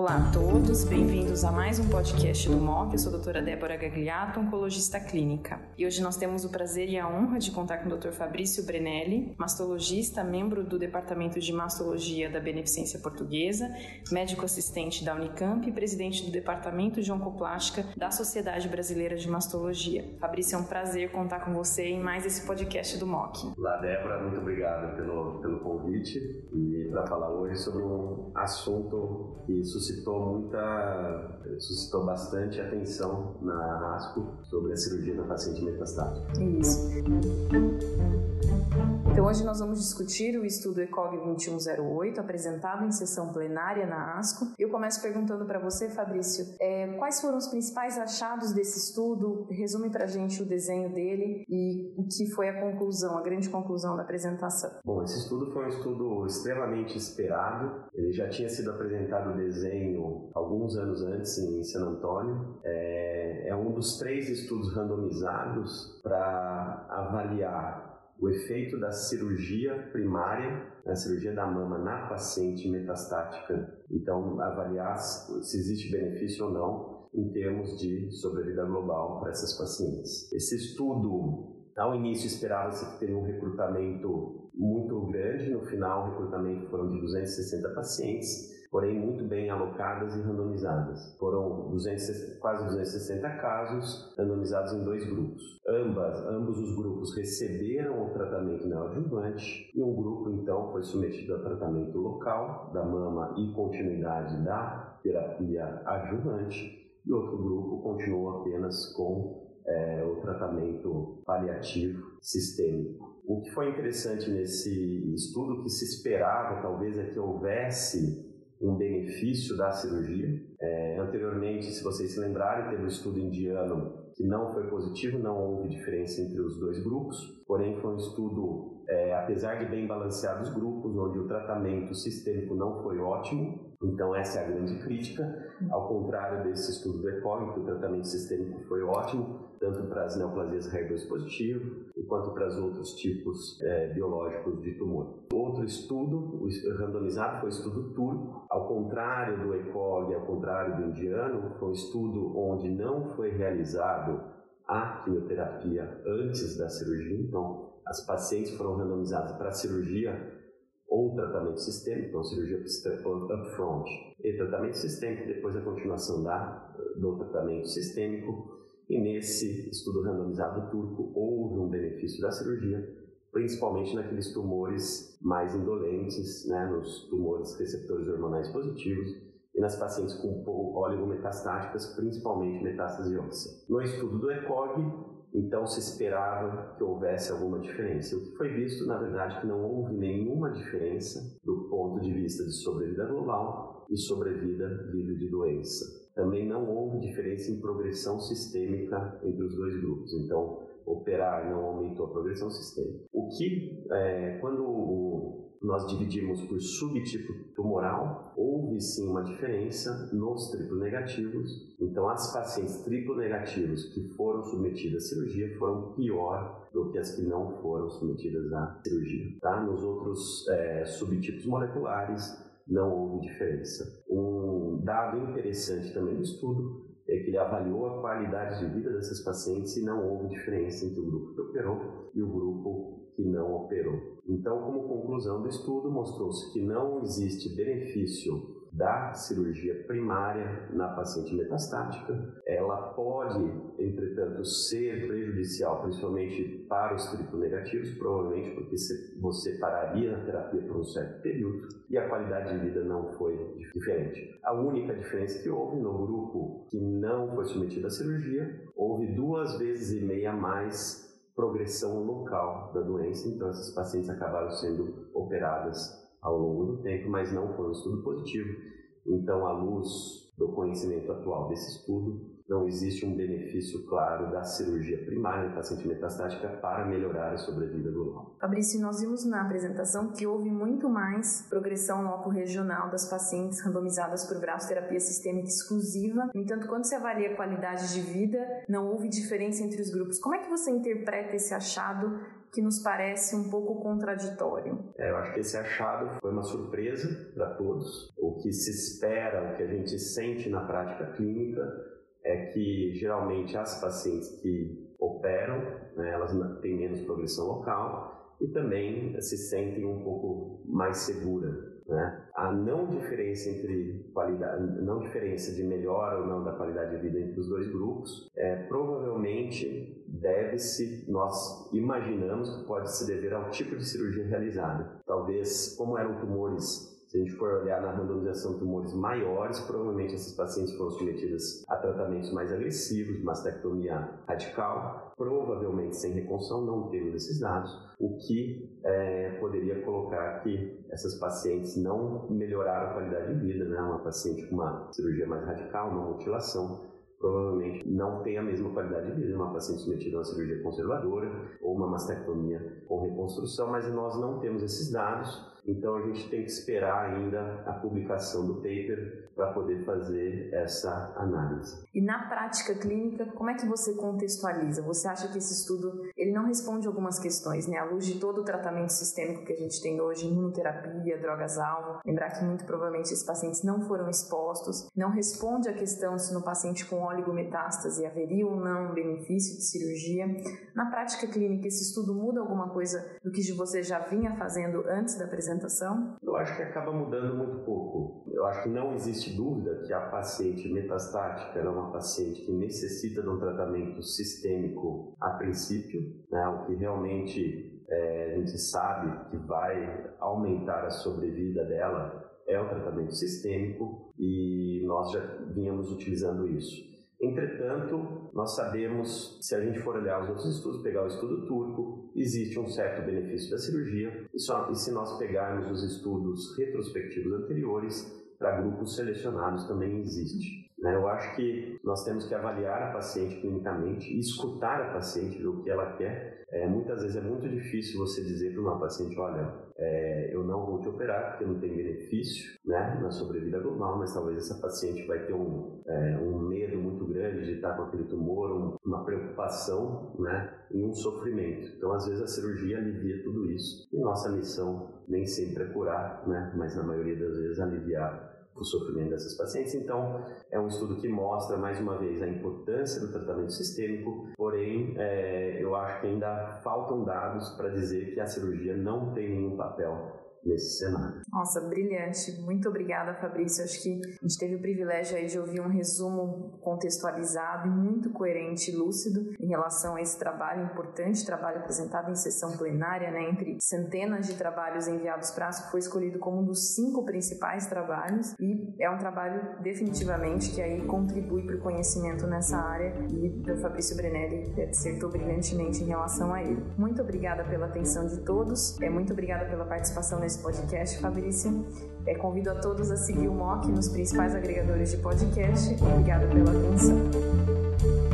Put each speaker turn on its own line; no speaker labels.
Olá a todos, bem-vindos a mais um podcast do MOC. Eu sou a doutora Débora Gagliato, oncologista clínica. E hoje nós temos o prazer e a honra de contar com o Dr. Fabrício Brenelli, mastologista, membro do Departamento de Mastologia da Beneficência Portuguesa, médico assistente da Unicamp e presidente do Departamento de Oncoplástica da Sociedade Brasileira de Mastologia. Fabrício, é um prazer contar com você em mais esse podcast do MOC.
Olá, Débora, muito obrigado pelo, pelo convite e para falar hoje sobre um assunto que suscitou muita, suscitou bastante atenção na ASCO sobre a cirurgia da paciente metastática.
Isso. Então, hoje nós vamos discutir o estudo ECOG 2108, apresentado em sessão plenária na ASCO. Eu começo perguntando para você, Fabrício, é, quais foram os principais achados desse estudo? Resume para a gente o desenho dele e o que foi a conclusão, a grande conclusão da apresentação.
Bom, esse estudo foi um estudo extremamente esperado. Ele já tinha sido apresentado o desenho alguns anos antes em San Antônio. É, é um dos três estudos randomizados para avaliar o efeito da cirurgia primária, a cirurgia da mama na paciente metastática. Então, avaliar se existe benefício ou não em termos de sobrevida global para essas pacientes. Esse estudo, ao início, esperava-se que teria um recrutamento muito grande, no final, o recrutamento foram de 260 pacientes porém muito bem alocadas e randomizadas. Foram 200, quase 260 casos randomizados em dois grupos. Ambas, ambos os grupos receberam o tratamento neoadjuvante e um grupo então foi submetido a tratamento local da mama e continuidade da terapia adjuvante e outro grupo continuou apenas com é, o tratamento paliativo sistêmico. O que foi interessante nesse estudo que se esperava talvez é que houvesse um benefício da cirurgia. É, anteriormente, se vocês se lembrarem, teve um estudo indiano que não foi positivo, não houve diferença entre os dois grupos, porém foi um estudo, é, apesar de bem balanceados grupos, onde o tratamento sistêmico não foi ótimo, então essa é a grande crítica, ao contrário desse estudo do ECOG, que o tratamento sistêmico foi ótimo, tanto para as neoplasias HER2 positivo, quanto para os outros tipos é, biológicos de tumor. Outro estudo, randomizado, foi o estudo turco. Ao contrário do ECOG, ao contrário do indiano, foi um estudo onde não foi realizado a quimioterapia antes da cirurgia. Então, as pacientes foram randomizadas para cirurgia ou tratamento sistêmico, então cirurgia upfront e tratamento sistêmico, depois a continuação da, do tratamento sistêmico e nesse estudo randomizado turco houve um benefício da cirurgia, principalmente naqueles tumores mais indolentes, né, nos tumores receptores hormonais positivos e nas pacientes com oligometastáticas, principalmente metástase óssea. No estudo do ECOG, então se esperava que houvesse alguma diferença. O que foi visto, na verdade, que não houve nenhuma diferença do ponto de vista de sobrevida global e sobrevida livre de doença também não houve diferença em progressão sistêmica entre os dois grupos. Então, operar não aumentou a progressão sistêmica. O que, é, quando o, nós dividimos por subtipo tumoral, houve sim uma diferença nos triplo negativos. Então, as pacientes triplo negativos que foram submetidas à cirurgia foram pior do que as que não foram submetidas à cirurgia. Tá? Nos outros é, subtipos moleculares, não houve diferença. Um dado interessante também do estudo é que ele avaliou a qualidade de vida dessas pacientes e não houve diferença entre o grupo que operou e o grupo que não operou. Então, como conclusão do estudo, mostrou-se que não existe benefício da cirurgia primária na paciente metastática. Ela pode, entretanto, ser prejudicial, principalmente para os triplo negativos, provavelmente porque você pararia a terapia por um certo período e a qualidade de vida não foi diferente. A única diferença que houve no grupo que não foi submetido à cirurgia, houve duas vezes e meia mais progressão local da doença, então essas pacientes acabaram sendo operadas ao longo do tempo, mas não foi um estudo positivo. Então, à luz do conhecimento atual desse estudo, não existe um benefício claro da cirurgia primária em paciente metastática para melhorar a sobrevida global.
Fabrício, nós vimos na apresentação que houve muito mais progressão loco-regional das pacientes randomizadas por braço-terapia sistêmica exclusiva. No entanto, quando se avalia a qualidade de vida, não houve diferença entre os grupos. Como é que você interpreta esse achado que nos parece um pouco contraditório.
É, eu acho que esse achado foi uma surpresa para todos. O que se espera, o que a gente sente na prática clínica é que geralmente as pacientes que operam, né, elas têm menos progressão local e também se sentem um pouco mais seguras né? A não diferença entre qualidade, não diferença de melhora ou não da qualidade de vida entre os dois grupos, é, provavelmente deve-se, nós imaginamos que pode se dever ao tipo de cirurgia realizada. Talvez, como eram tumores se a gente for olhar na randomização de tumores maiores, provavelmente esses pacientes foram submetidos a tratamentos mais agressivos, mastectomia radical, provavelmente sem reconstrução, não temos esses dados, o que é, poderia colocar que essas pacientes não melhoraram a qualidade de vida, né? Uma paciente com uma cirurgia mais radical, uma mutilação, provavelmente não tem a mesma qualidade de vida uma paciente submetida a uma cirurgia conservadora ou uma mastectomia com reconstrução, mas nós não temos esses dados então a gente tem que esperar ainda a publicação do paper para poder fazer essa análise.
E na prática clínica, como é que você contextualiza? Você acha que esse estudo ele não responde algumas questões, né? À luz de todo o tratamento sistêmico que a gente tem hoje, imunoterapia, drogas-alvo, lembrar que muito provavelmente esses pacientes não foram expostos, não responde à questão se no paciente com oligometástase haveria ou não benefício de cirurgia. Na prática clínica, esse estudo muda alguma coisa do que você já vinha fazendo antes da apresentação?
Eu acho que acaba mudando muito pouco. Eu acho que não existe dúvida que a paciente metastática é uma paciente que necessita de um tratamento sistêmico a princípio, né, o que realmente é, a gente sabe que vai aumentar a sobrevida dela é o tratamento sistêmico e nós já vínhamos utilizando isso. Entretanto, nós sabemos, se a gente for olhar os outros estudos, pegar o estudo turco, existe um certo benefício da cirurgia, e, só, e se nós pegarmos os estudos retrospectivos anteriores, para grupos selecionados também existe. Né? Eu acho que nós temos que avaliar a paciente clinicamente, escutar a paciente, ver o que ela quer. É, muitas vezes é muito difícil você dizer para uma paciente, olha, é, eu não vou te operar porque não tem benefício né, na sobrevida global, mas talvez essa paciente vai ter um, é, um medo muito grande de estar com aquele tumor, um, uma preocupação né, e um sofrimento. Então, às vezes, a cirurgia alivia tudo isso. E nossa missão nem sempre é curar, né, mas na maioria das vezes aliviar o sofrimento dessas pacientes. Então, é um estudo que mostra, mais uma vez, a importância do tratamento sistêmico, porém, é, eu acho que ainda faltam dados para dizer que a cirurgia não tem nenhum papel nesse cenário.
Nossa, brilhante. Muito obrigada, Fabrício. Acho que a gente teve o privilégio aí de ouvir um resumo contextualizado e muito coerente e lúcido em relação a esse trabalho, importante trabalho apresentado em sessão plenária, né, entre centenas de trabalhos enviados para a foi escolhido como um dos cinco principais trabalhos e é um trabalho definitivamente que aí contribui para o conhecimento nessa área e o Fabrício Brenelli acertou brilhantemente em relação a ele. Muito obrigada pela atenção de todos, é muito obrigada pela participação nesse podcast, Fabrício. É, convido a todos a seguir o MOC nos principais agregadores de podcast. Obrigada pela atenção.